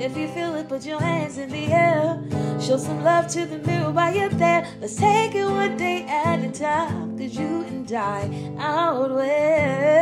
If you feel it, put your hands in the air. Show some love to the mirror while you're there. Let's take it one day at a time. Cause you and I outweigh.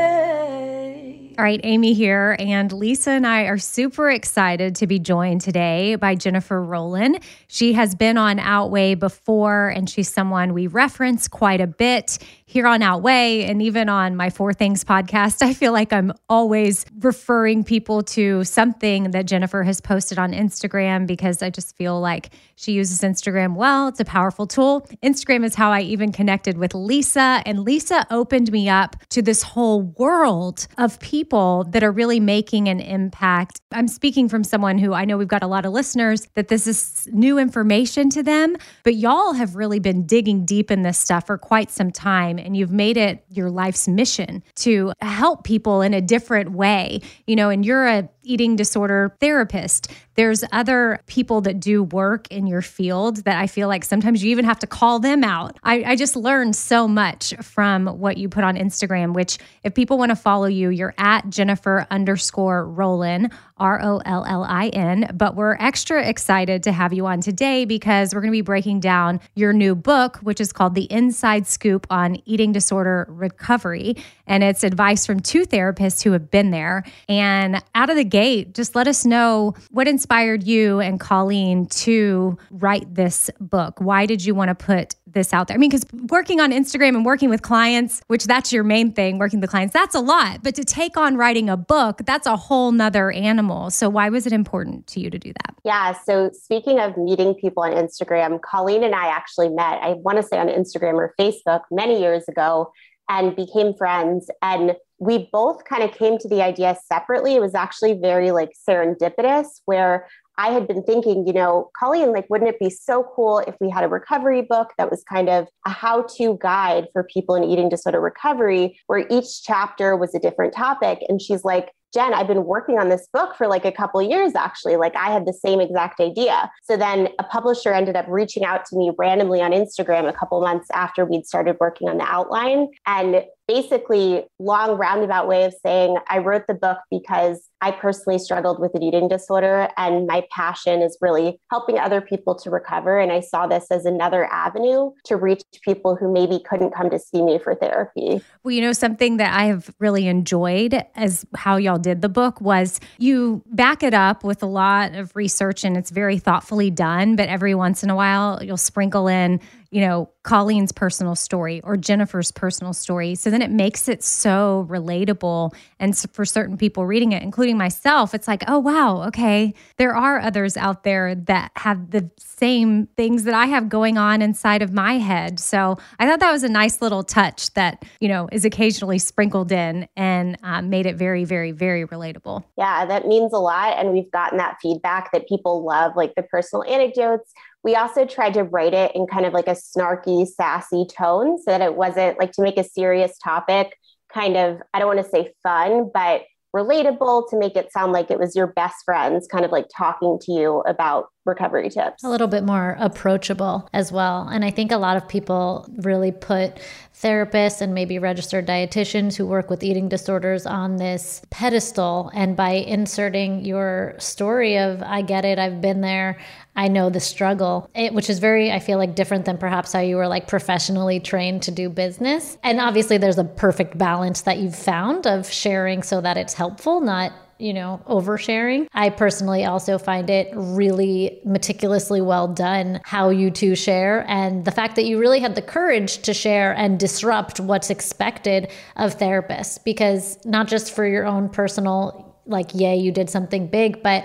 All right, Amy here, and Lisa and I are super excited to be joined today by Jennifer Rollin. She has been on Outweigh before, and she's someone we reference quite a bit here on Outweigh and even on my Four Things podcast. I feel like I'm always referring people to something that Jennifer has posted on Instagram because I just feel like she uses Instagram well. It's a powerful tool. Instagram is how I even connected with Lisa, and Lisa opened me up to this whole world of people that are really making an impact. I'm speaking from someone who I know we've got a lot of listeners that this is new information to them, but y'all have really been digging deep in this stuff for quite some time and you've made it your life's mission to help people in a different way. You know, and you're a eating disorder therapist. There's other people that do work in your field that I feel like sometimes you even have to call them out. I, I just learned so much from what you put on Instagram, which if people want to follow you, you're at Jennifer underscore Rollin, R O L L I N. But we're extra excited to have you on today because we're going to be breaking down your new book, which is called The Inside Scoop on Eating Disorder Recovery. And it's advice from two therapists who have been there. And out of the gate, just let us know what inspired you and Colleen to write this book. Why did you want to put this out there? I mean, because working on Instagram and working with clients, which that's your main thing, working with clients, that's a lot. But to take on writing a book, that's a whole nother animal. So why was it important to you to do that? Yeah. So speaking of meeting people on Instagram, Colleen and I actually met, I want to say on Instagram or Facebook many years ago and became friends. And we both kind of came to the idea separately. It was actually very like serendipitous, where I had been thinking, you know, Colleen, like, wouldn't it be so cool if we had a recovery book that was kind of a how to guide for people in eating disorder recovery, where each chapter was a different topic? And she's like, Jen, I've been working on this book for like a couple years actually. Like I had the same exact idea. So then a publisher ended up reaching out to me randomly on Instagram a couple months after we'd started working on the outline. And basically, long roundabout way of saying I wrote the book because I personally struggled with an eating disorder and my passion is really helping other people to recover. And I saw this as another avenue to reach people who maybe couldn't come to see me for therapy. Well, you know, something that I have really enjoyed as how y'all did the book was you back it up with a lot of research and it's very thoughtfully done, but every once in a while you'll sprinkle in you know, Colleen's personal story or Jennifer's personal story. So then it makes it so relatable. And for certain people reading it, including myself, it's like, oh, wow, okay, there are others out there that have the same things that I have going on inside of my head. So I thought that was a nice little touch that, you know, is occasionally sprinkled in and uh, made it very, very, very relatable. Yeah, that means a lot. And we've gotten that feedback that people love, like the personal anecdotes we also tried to write it in kind of like a snarky, sassy tone so that it wasn't like to make a serious topic kind of, I don't want to say fun, but relatable to make it sound like it was your best friends kind of like talking to you about recovery tips. A little bit more approachable as well. And I think a lot of people really put therapists and maybe registered dietitians who work with eating disorders on this pedestal. And by inserting your story of, I get it, I've been there, I know the struggle, it, which is very, I feel like, different than perhaps how you were like professionally trained to do business. And obviously, there's a perfect balance that you've found of sharing so that it's helpful, not you know, oversharing. I personally also find it really meticulously well done how you two share and the fact that you really had the courage to share and disrupt what's expected of therapists because not just for your own personal like yay you did something big but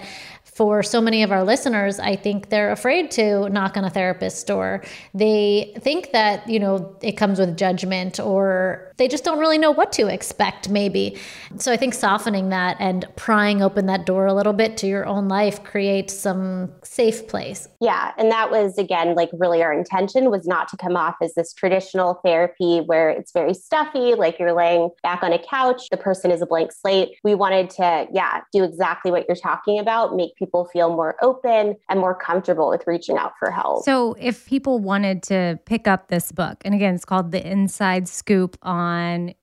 for so many of our listeners, I think they're afraid to knock on a therapist's door. They think that, you know, it comes with judgment or they just don't really know what to expect, maybe. So I think softening that and prying open that door a little bit to your own life creates some safe place. Yeah. And that was, again, like really our intention was not to come off as this traditional therapy where it's very stuffy, like you're laying back on a couch, the person is a blank slate. We wanted to, yeah, do exactly what you're talking about, make people feel more open and more comfortable with reaching out for help. So, if people wanted to pick up this book, and again, it's called The Inside Scoop on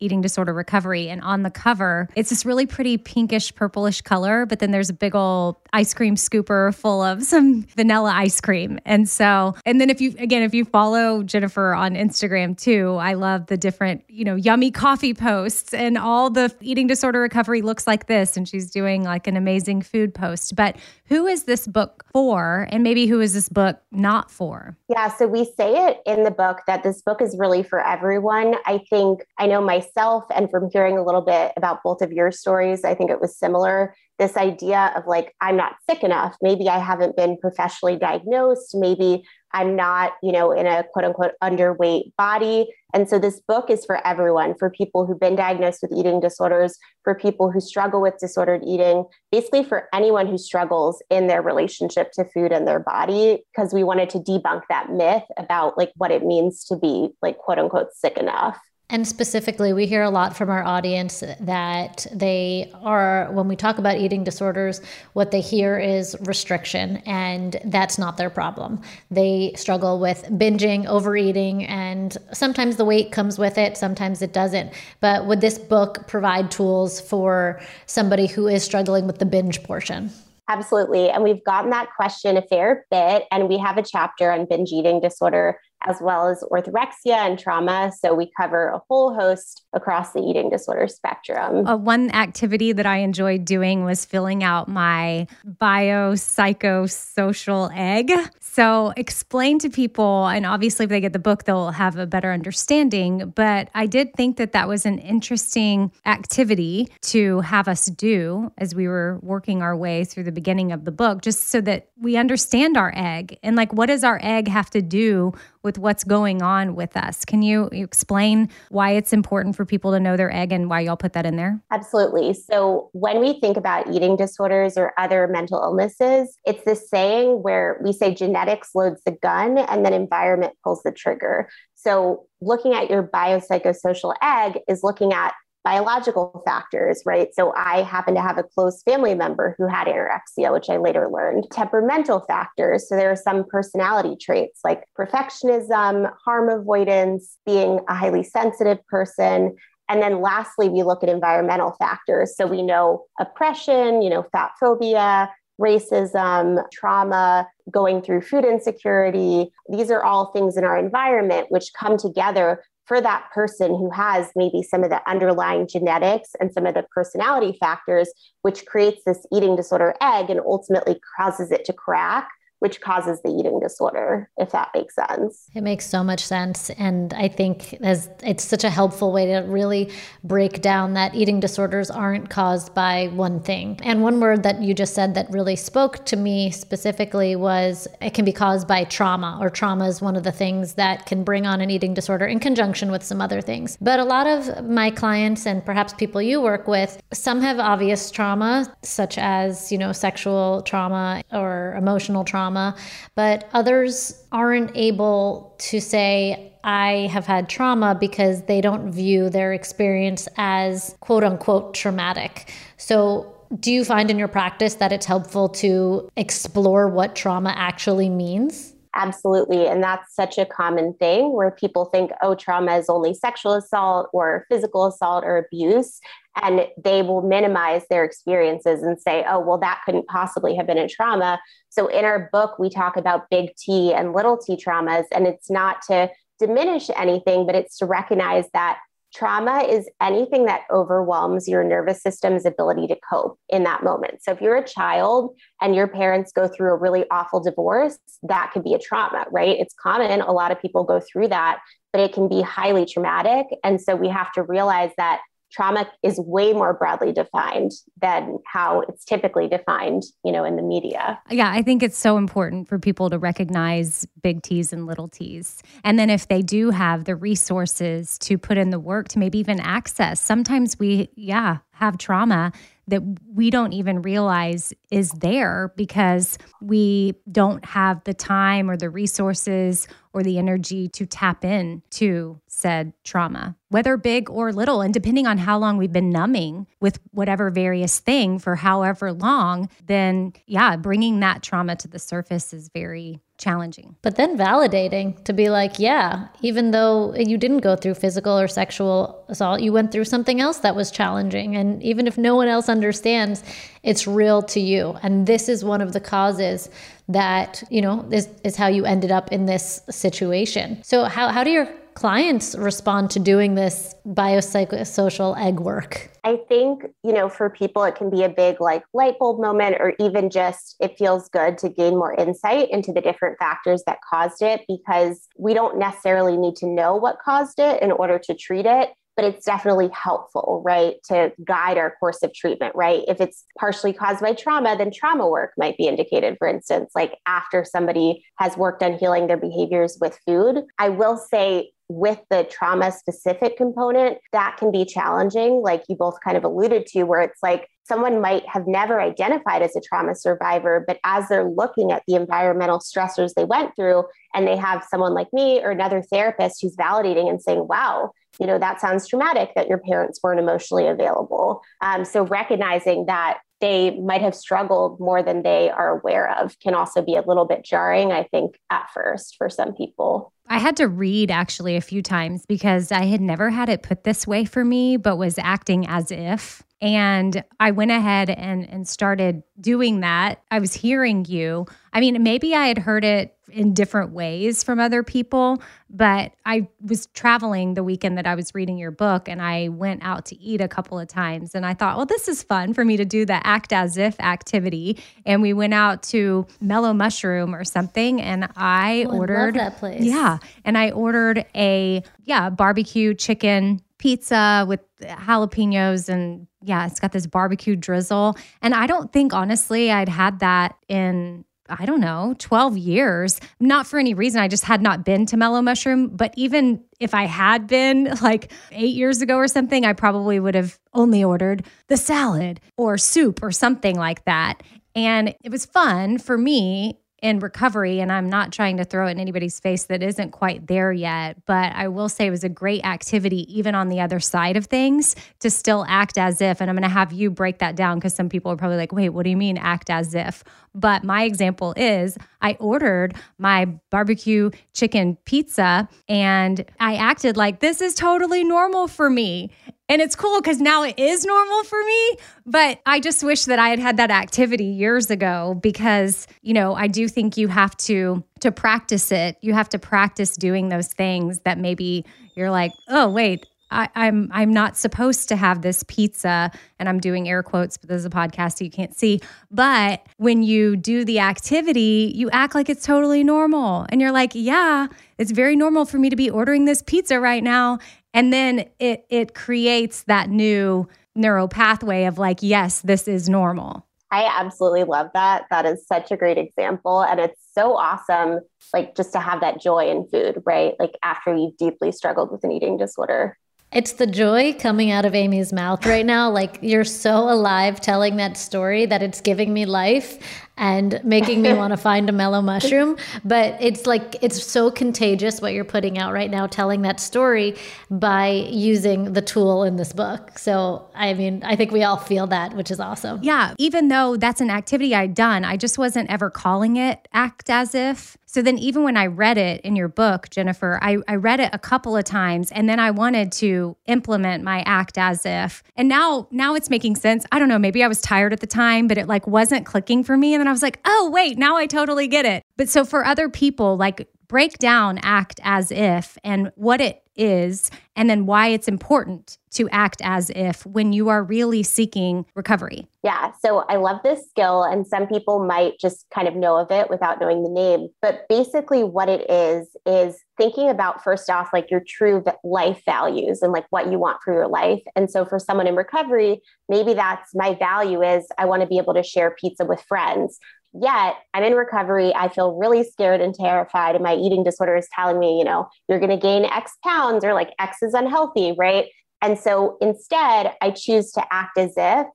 Eating Disorder Recovery, and on the cover, it's this really pretty pinkish, purplish color, but then there's a big old ice cream scooper full of some vanilla ice cream. And so, and then if you, again, if you follow Jennifer on Instagram too, I love the different, you know, yummy coffee posts and all the eating disorder recovery looks like this. And she's doing like an amazing food post. But who is this book for? And maybe who is this book not for? Yeah, so we say it in the book that this book is really for everyone. I think I know myself, and from hearing a little bit about both of your stories, I think it was similar this idea of like, I'm not sick enough. Maybe I haven't been professionally diagnosed. Maybe I'm not, you know, in a quote unquote underweight body. And so this book is for everyone, for people who've been diagnosed with eating disorders, for people who struggle with disordered eating, basically for anyone who struggles in their relationship to food and their body, because we wanted to debunk that myth about like what it means to be like quote unquote sick enough. And specifically, we hear a lot from our audience that they are, when we talk about eating disorders, what they hear is restriction, and that's not their problem. They struggle with binging, overeating, and sometimes the weight comes with it, sometimes it doesn't. But would this book provide tools for somebody who is struggling with the binge portion? Absolutely. And we've gotten that question a fair bit. And we have a chapter on binge eating disorder as well as orthorexia and trauma. So we cover a whole host across the eating disorder spectrum. Uh, one activity that I enjoyed doing was filling out my biopsychosocial egg. So explain to people, and obviously, if they get the book, they'll have a better understanding. But I did think that that was an interesting activity to have us do as we were working our way through the beginning of the book, just so that we understand our egg and like what does our egg have to do with what's going on with us. Can you explain why it's important for people to know their egg and why y'all put that in there? Absolutely. So, when we think about eating disorders or other mental illnesses, it's this saying where we say genetics loads the gun and then environment pulls the trigger. So, looking at your biopsychosocial egg is looking at biological factors, right? So I happen to have a close family member who had anorexia, which I later learned. Temperamental factors. So there are some personality traits like perfectionism, harm avoidance, being a highly sensitive person. And then lastly, we look at environmental factors. So we know oppression, you know, fat phobia, racism, trauma, going through food insecurity. These are all things in our environment which come together for that person who has maybe some of the underlying genetics and some of the personality factors, which creates this eating disorder egg and ultimately causes it to crack which causes the eating disorder, if that makes sense. It makes so much sense. And I think as it's such a helpful way to really break down that eating disorders aren't caused by one thing. And one word that you just said that really spoke to me specifically was it can be caused by trauma, or trauma is one of the things that can bring on an eating disorder in conjunction with some other things. But a lot of my clients and perhaps people you work with, some have obvious trauma, such as, you know, sexual trauma or emotional trauma trauma, but others aren't able to say, I have had trauma because they don't view their experience as quote unquote traumatic. So, do you find in your practice that it's helpful to explore what trauma actually means? Absolutely. And that's such a common thing where people think, oh, trauma is only sexual assault or physical assault or abuse. And they will minimize their experiences and say, oh, well, that couldn't possibly have been a trauma. So in our book, we talk about big T and little t traumas. And it's not to diminish anything, but it's to recognize that trauma is anything that overwhelms your nervous system's ability to cope in that moment. So if you're a child and your parents go through a really awful divorce, that could be a trauma, right? It's common. A lot of people go through that, but it can be highly traumatic. And so we have to realize that trauma is way more broadly defined than how it's typically defined, you know, in the media. Yeah, I think it's so important for people to recognize big T's and little T's. And then if they do have the resources to put in the work to maybe even access, sometimes we, yeah, have trauma that we don't even realize is there because we don't have the time or the resources or the energy to tap in to said trauma, whether big or little. And depending on how long we've been numbing with whatever various thing for however long, then yeah, bringing that trauma to the surface is very challenging. But then validating to be like, yeah, even though you didn't go through physical or sexual assault, you went through something else that was challenging. And even if no one else understands, it's real to you. And this is one of the causes that, you know, is, is how you ended up in this situation. So, how, how do your clients respond to doing this biopsychosocial egg work? I think, you know, for people, it can be a big like light bulb moment, or even just it feels good to gain more insight into the different factors that caused it because we don't necessarily need to know what caused it in order to treat it but it's definitely helpful, right, to guide our course of treatment, right? If it's partially caused by trauma, then trauma work might be indicated, for instance, like after somebody has worked on healing their behaviors with food. I will say, with the trauma specific component, that can be challenging, like you both kind of alluded to, where it's like someone might have never identified as a trauma survivor, but as they're looking at the environmental stressors they went through, and they have someone like me or another therapist who's validating and saying, wow, you know, that sounds traumatic that your parents weren't emotionally available. Um, so recognizing that they might have struggled more than they are aware of can also be a little bit jarring, I think, at first for some people. I had to read actually a few times because I had never had it put this way for me, but was acting as if. And I went ahead and, and started doing that. I was hearing you. I mean, maybe I had heard it in different ways from other people, but I was traveling the weekend that I was reading your book and I went out to eat a couple of times. And I thought, well, this is fun for me to do the act as if activity. And we went out to Mellow Mushroom or something. And I oh, ordered that place. Yeah. And I ordered a, yeah, barbecue chicken pizza with jalapenos and yeah, it's got this barbecue drizzle. And I don't think honestly I'd had that in I don't know, 12 years. Not for any reason. I just had not been to Mellow Mushroom. But even if I had been like eight years ago or something, I probably would have only ordered the salad or soup or something like that. And it was fun for me in recovery and I'm not trying to throw it in anybody's face that isn't quite there yet, but I will say it was a great activity even on the other side of things to still act as if and I'm going to have you break that down because some people are probably like, "Wait, what do you mean act as if?" But my example is I ordered my barbecue chicken pizza and I acted like this is totally normal for me. And it's cool because now it is normal for me. But I just wish that I had had that activity years ago because, you know, I do think you have to to practice it. You have to practice doing those things that maybe you're like, oh wait, I, am I'm, I'm not supposed to have this pizza, and I'm doing air quotes, but this is a podcast, so you can't see. But when you do the activity, you act like it's totally normal, and you're like, yeah, it's very normal for me to be ordering this pizza right now, and then it it creates that new neural pathway of like, yes, this is normal. I absolutely love that. That is such a great example. And it's so awesome, like just to have that joy in food, right? Like after you've deeply struggled with an eating disorder. It's the joy coming out of Amy's mouth right now. Like you're so alive telling that story that it's giving me life and making me want to find a mellow mushroom. But it's like, it's so contagious what you're putting out right now, telling that story by using the tool in this book. So, I mean, I think we all feel that, which is awesome. Yeah. Even though that's an activity I'd done, I just wasn't ever calling it act as if. So then, even when I read it in your book, Jennifer, I, I read it a couple of times and then I wanted to implement my act as if. And now, now it's making sense. I don't know, maybe I was tired at the time, but it like wasn't clicking for me. And then I was like, oh, wait, now I totally get it. But so for other people, like break down act as if and what it is, and then why it's important to act as if when you are really seeking recovery. Yeah. So I love this skill, and some people might just kind of know of it without knowing the name. But basically, what it is, is thinking about first off, like your true life values and like what you want for your life. And so for someone in recovery, maybe that's my value is I want to be able to share pizza with friends Yet I'm in recovery. I feel really scared and terrified. And my eating disorder is telling me, you know, you're going to gain X pounds or like X is unhealthy, right? And so instead, I choose to act as if.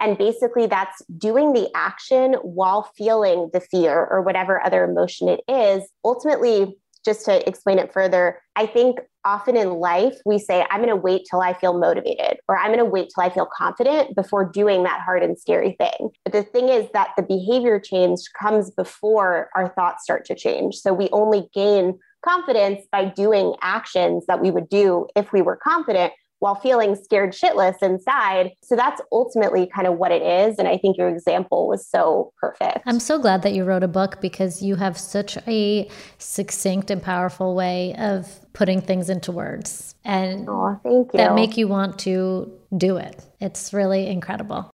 And basically, that's doing the action while feeling the fear or whatever other emotion it is. Ultimately, just to explain it further, I think often in life we say, I'm going to wait till I feel motivated or I'm going to wait till I feel confident before doing that hard and scary thing. But the thing is that the behavior change comes before our thoughts start to change. So we only gain confidence by doing actions that we would do if we were confident while feeling scared shitless inside. So that's ultimately kind of what it is. And I think your example was so perfect. I'm so glad that you wrote a book because you have such a succinct and powerful way of putting things into words and oh, thank you. that make you want to do it. It's really incredible.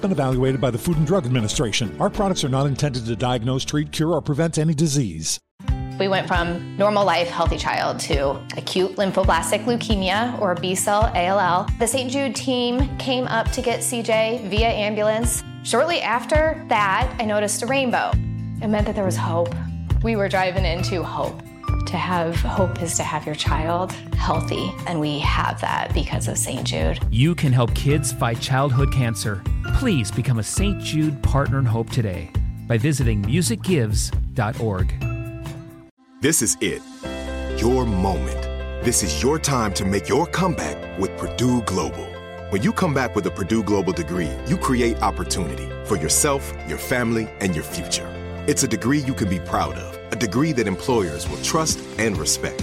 been evaluated by the Food and Drug Administration. Our products are not intended to diagnose, treat, cure, or prevent any disease. We went from normal life, healthy child to acute lymphoblastic leukemia or B cell ALL. The St. Jude team came up to get CJ via ambulance. Shortly after that, I noticed a rainbow. It meant that there was hope. We were driving into hope. To have hope is to have your child healthy, and we have that because of St. Jude. You can help kids fight childhood cancer. Please become a St. Jude Partner in Hope today by visiting musicgives.org. This is it. Your moment. This is your time to make your comeback with Purdue Global. When you come back with a Purdue Global degree, you create opportunity for yourself, your family, and your future. It's a degree you can be proud of, a degree that employers will trust and respect.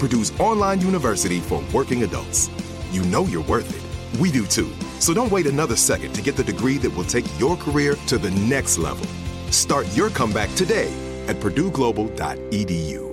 Purdue's online university for working adults. You know you're worth it. We do too. So don't wait another second to get the degree that will take your career to the next level. Start your comeback today at purdueglobal.edu.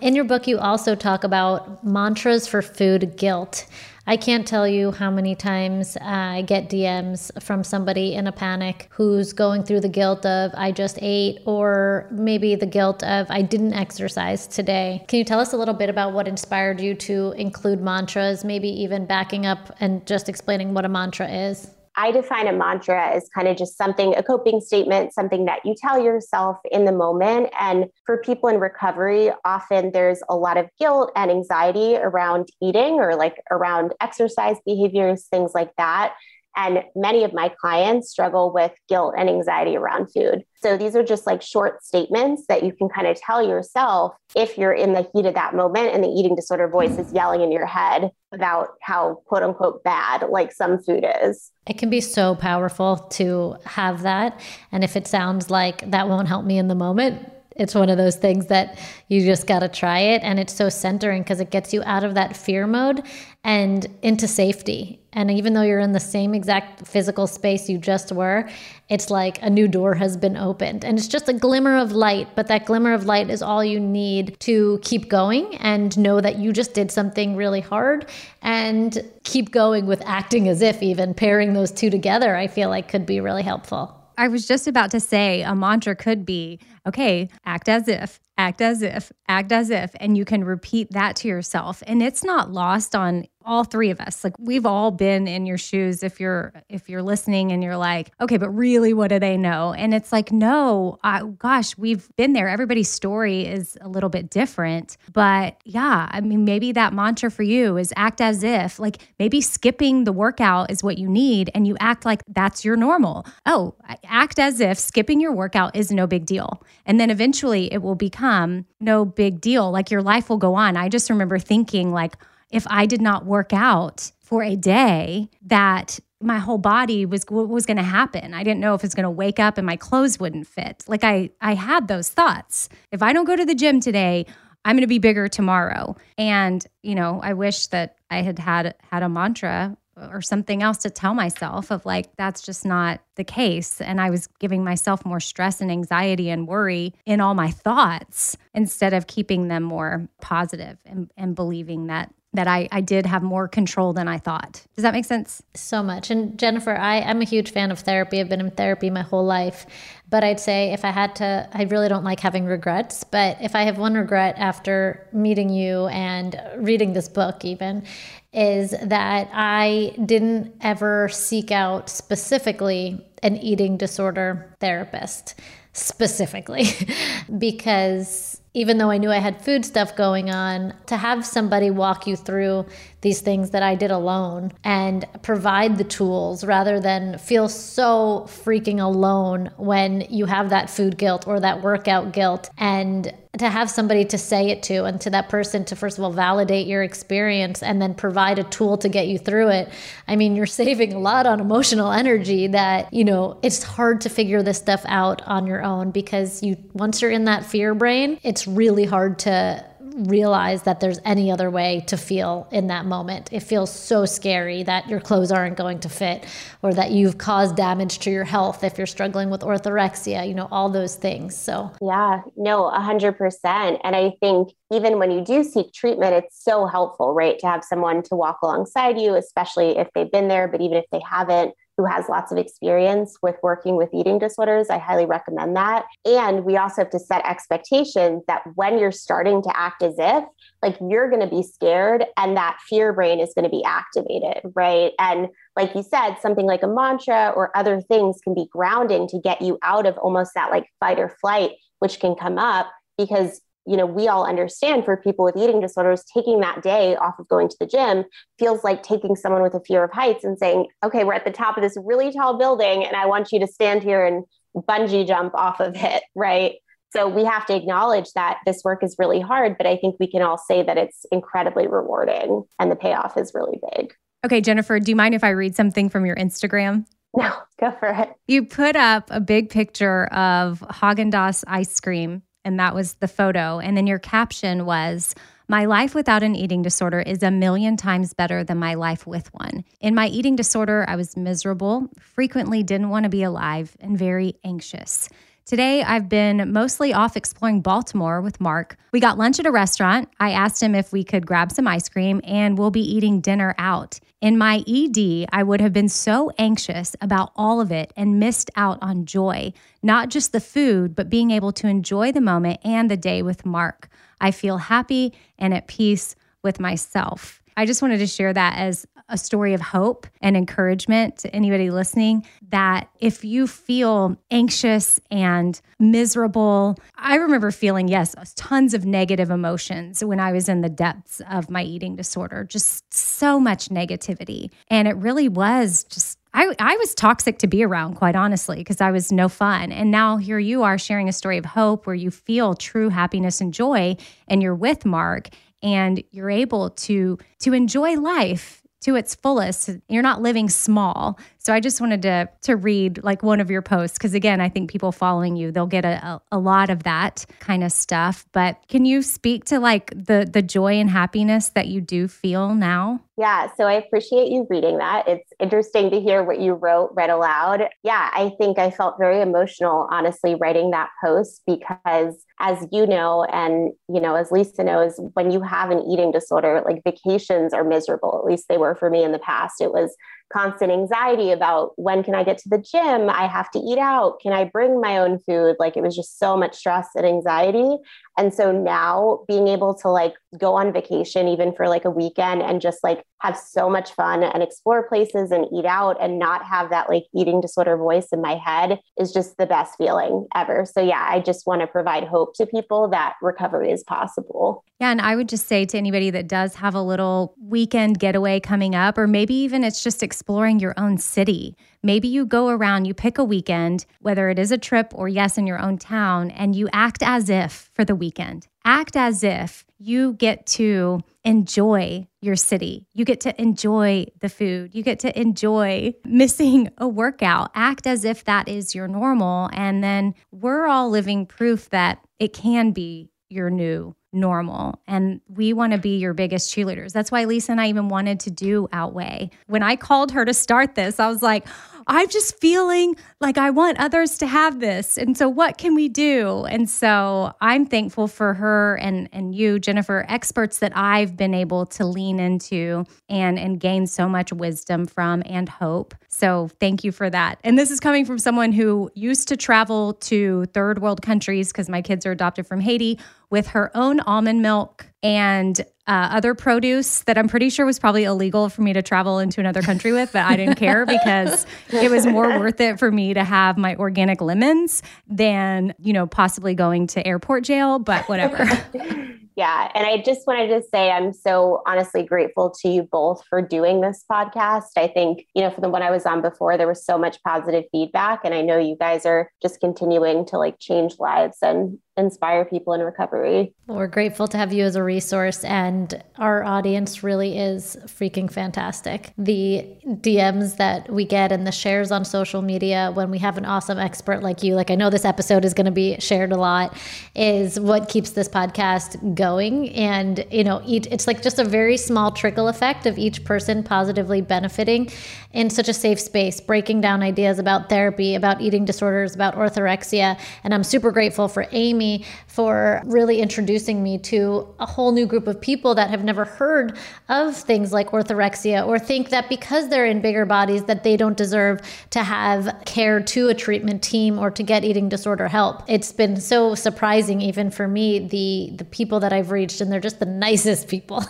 In your book, you also talk about mantras for food guilt. I can't tell you how many times uh, I get DMs from somebody in a panic who's going through the guilt of I just ate, or maybe the guilt of I didn't exercise today. Can you tell us a little bit about what inspired you to include mantras, maybe even backing up and just explaining what a mantra is? I define a mantra as kind of just something, a coping statement, something that you tell yourself in the moment. And for people in recovery, often there's a lot of guilt and anxiety around eating or like around exercise behaviors, things like that. And many of my clients struggle with guilt and anxiety around food. So these are just like short statements that you can kind of tell yourself if you're in the heat of that moment and the eating disorder voice is yelling in your head about how quote unquote bad like some food is. It can be so powerful to have that. And if it sounds like that won't help me in the moment, it's one of those things that you just got to try it and it's so centering because it gets you out of that fear mode and into safety. And even though you're in the same exact physical space you just were it's like a new door has been opened. And it's just a glimmer of light but that glimmer of light is all you need to keep going and know that you just did something really hard and keep going with acting as if even pairing those two together i feel like could be really helpful I was just about to say a mantra could be okay, act as if, act as if, act as if, and you can repeat that to yourself. And it's not lost on all three of us like we've all been in your shoes if you're if you're listening and you're like okay but really what do they know? And it's like no I, gosh we've been there. Everybody's story is a little bit different. But yeah i mean maybe that mantra for you is act as if like maybe skipping the workout is what you need and you act like that's your normal. Oh act as if skipping your workout is no big deal. And then eventually it will become no big deal. Like your life will go on. I just remember thinking like if I did not work out for a day, that my whole body was what was going to happen. I didn't know if it's going to wake up and my clothes wouldn't fit. Like I I had those thoughts. If I don't go to the gym today, I'm going to be bigger tomorrow. And, you know, I wish that I had had had a mantra or something else to tell myself of like that's just not the case and i was giving myself more stress and anxiety and worry in all my thoughts instead of keeping them more positive and, and believing that that I, I did have more control than I thought. Does that make sense? So much. And Jennifer, I, I'm a huge fan of therapy. I've been in therapy my whole life. But I'd say if I had to, I really don't like having regrets. But if I have one regret after meeting you and reading this book, even, is that I didn't ever seek out specifically an eating disorder therapist, specifically, because even though I knew I had food stuff going on, to have somebody walk you through these things that I did alone and provide the tools rather than feel so freaking alone when you have that food guilt or that workout guilt and to have somebody to say it to and to that person to first of all validate your experience and then provide a tool to get you through it. I mean, you're saving a lot on emotional energy that, you know, it's hard to figure this stuff out on your own because you once you're in that fear brain, it's really hard to realize that there's any other way to feel in that moment. It feels so scary that your clothes aren't going to fit or that you've caused damage to your health if you're struggling with orthorexia, you know, all those things. So, yeah, no, 100%. And I think even when you do seek treatment, it's so helpful, right, to have someone to walk alongside you, especially if they've been there, but even if they haven't, who has lots of experience with working with eating disorders. I highly recommend that. And we also have to set expectations that when you're starting to act as if, like you're going to be scared and that fear brain is going to be activated, right? And like you said, something like a mantra or other things can be grounding to get you out of almost that like fight or flight, which can come up because you know, we all understand for people with eating disorders, taking that day off of going to the gym feels like taking someone with a fear of heights and saying, okay, we're at the top of this really tall building and I want you to stand here and bungee jump off of it, right? So we have to acknowledge that this work is really hard, but I think we can all say that it's incredibly rewarding and the payoff is really big. Okay, Jennifer, do you mind if I read something from your Instagram? No, go for it. You put up a big picture of Haagen Dazs ice cream and that was the photo. And then your caption was, my life without an eating disorder is a million times better than my life with one. In my eating disorder, I was miserable, frequently didn't want to be alive, and very anxious. Today, I've been mostly off exploring Baltimore with Mark. We got lunch at a restaurant. I asked him if we could grab some ice cream, and we'll be eating dinner out. In my ED, I would have been so anxious about all of it and missed out on joy, not just the food, but being able to enjoy the moment and the day with Mark. I feel happy and at peace with myself. I just wanted to share that as a story of hope and encouragement to anybody listening that if you feel anxious and miserable, I remember feeling, yes, tons of negative emotions when I was in the depths of my eating disorder, just so much negativity. And it really was just I, I was toxic to be around, quite honestly, because I was no fun. And now here you are sharing a story of hope where you feel true happiness and joy, and you're with Mark and you're able to to enjoy life to its fullest. You're not living small. So I just wanted to to read like one of your posts because again, I think people following you they'll get a, a, a lot of that kind of stuff. But can you speak to like the the joy and happiness that you do feel now? Yeah, so I appreciate you reading that. It's interesting to hear what you wrote read aloud. Yeah, I think I felt very emotional, honestly, writing that post because, as you know, and you know, as Lisa knows, when you have an eating disorder, like vacations are miserable. At least they were for me in the past. It was constant anxiety about when can I get to the gym? I have to eat out. Can I bring my own food? Like it was just so much stress and anxiety. And so now being able to like go on vacation, even for like a weekend, and just like have so much fun and explore places and eat out and not have that like eating disorder voice in my head is just the best feeling ever. So, yeah, I just want to provide hope to people that recovery is possible. Yeah. And I would just say to anybody that does have a little weekend getaway coming up, or maybe even it's just exploring your own city. Maybe you go around, you pick a weekend, whether it is a trip or yes, in your own town, and you act as if for the weekend. Act as if you get to enjoy your city. You get to enjoy the food. You get to enjoy missing a workout. Act as if that is your normal. And then we're all living proof that it can be your new normal and we want to be your biggest cheerleaders. That's why Lisa and I even wanted to do Outweigh. When I called her to start this, I was like, I'm just feeling like I want others to have this. And so what can we do? And so I'm thankful for her and and you, Jennifer, experts that I've been able to lean into and and gain so much wisdom from and hope. So thank you for that. And this is coming from someone who used to travel to third world countries because my kids are adopted from Haiti with her own almond milk and uh, other produce that I'm pretty sure was probably illegal for me to travel into another country with, but I didn't care because it was more worth it for me to have my organic lemons than, you know, possibly going to airport jail, but whatever. Yeah. And I just wanted to say I'm so honestly grateful to you both for doing this podcast. I think, you know, for the one I was on before, there was so much positive feedback. And I know you guys are just continuing to like change lives and inspire people in recovery. We're grateful to have you as a resource, and our audience really is freaking fantastic. The DMs that we get and the shares on social media when we have an awesome expert like you, like I know this episode is going to be shared a lot, is what keeps this podcast going. And, you know, each, it's like just a very small trickle effect of each person positively benefiting in such a safe space, breaking down ideas about therapy, about eating disorders, about orthorexia. And I'm super grateful for Amy for really introducing me to a whole new group of people that have never heard of things like orthorexia or think that because they're in bigger bodies that they don't deserve to have care to a treatment team or to get eating disorder help. It's been so surprising even for me the the people that I've reached and they're just the nicest people.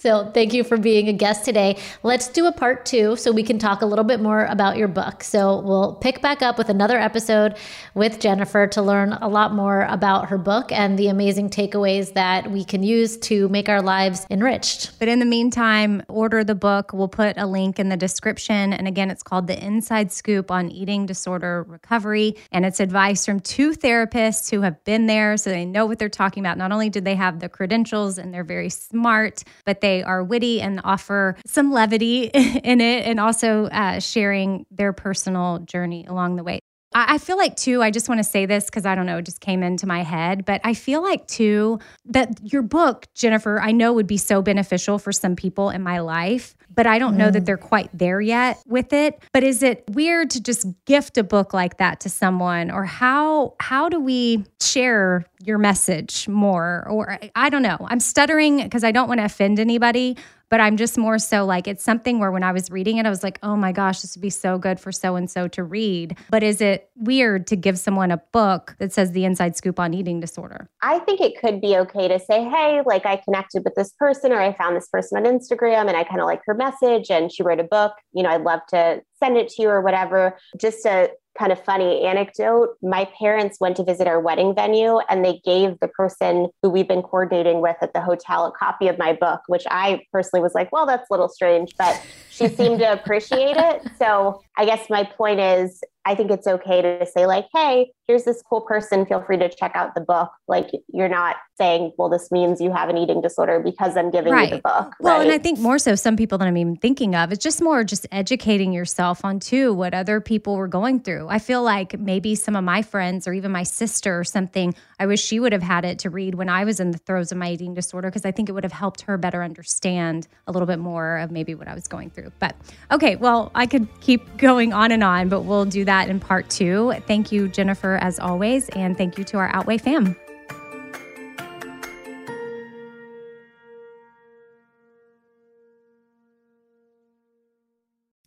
So thank you for being a guest today. Let's do a part two so we can talk a little bit more about your book. So we'll pick back up with another episode with Jennifer to learn a lot more about her book and the amazing takeaways that we can use to make our lives enriched. But in the meantime, order the book. We'll put a link in the description. And again, it's called The Inside Scoop on Eating Disorder Recovery. And it's advice from two therapists who have been there so they know what they're talking about. Not only did they have the credentials and they're very smart, but they they are witty and offer some levity in it and also uh, sharing their personal journey along the way. I feel like, too, I just want to say this because I don't know, it just came into my head, but I feel like, too, that your book, Jennifer, I know would be so beneficial for some people in my life, but I don't mm. know that mm. they're quite there yet with it. But is it weird to just gift a book like that to someone or how how do we share your message more or I don't know. I'm stuttering because I don't want to offend anybody, but I'm just more so like it's something where when I was reading it, I was like, oh my gosh, this would be so good for so and so to read. But is it weird to give someone a book that says the inside scoop on eating disorder? I think it could be okay to say, hey, like I connected with this person or I found this person on Instagram and I kind of like her message and she wrote a book. You know, I'd love to send it to you or whatever. Just to kind of funny anecdote. My parents went to visit our wedding venue and they gave the person who we've been coordinating with at the hotel a copy of my book which i personally was like well that's a little strange but she seemed to appreciate it. So i guess my point is I think it's okay to say, like, hey, here's this cool person. Feel free to check out the book. Like, you're not saying, well, this means you have an eating disorder because I'm giving right. you the book. Well, right? and I think more so, some people that I'm even thinking of, it's just more just educating yourself on too what other people were going through. I feel like maybe some of my friends or even my sister or something, I wish she would have had it to read when I was in the throes of my eating disorder because I think it would have helped her better understand a little bit more of maybe what I was going through. But okay, well, I could keep going on and on, but we'll do that that in part two. Thank you, Jennifer, as always, and thank you to our Outweigh fam.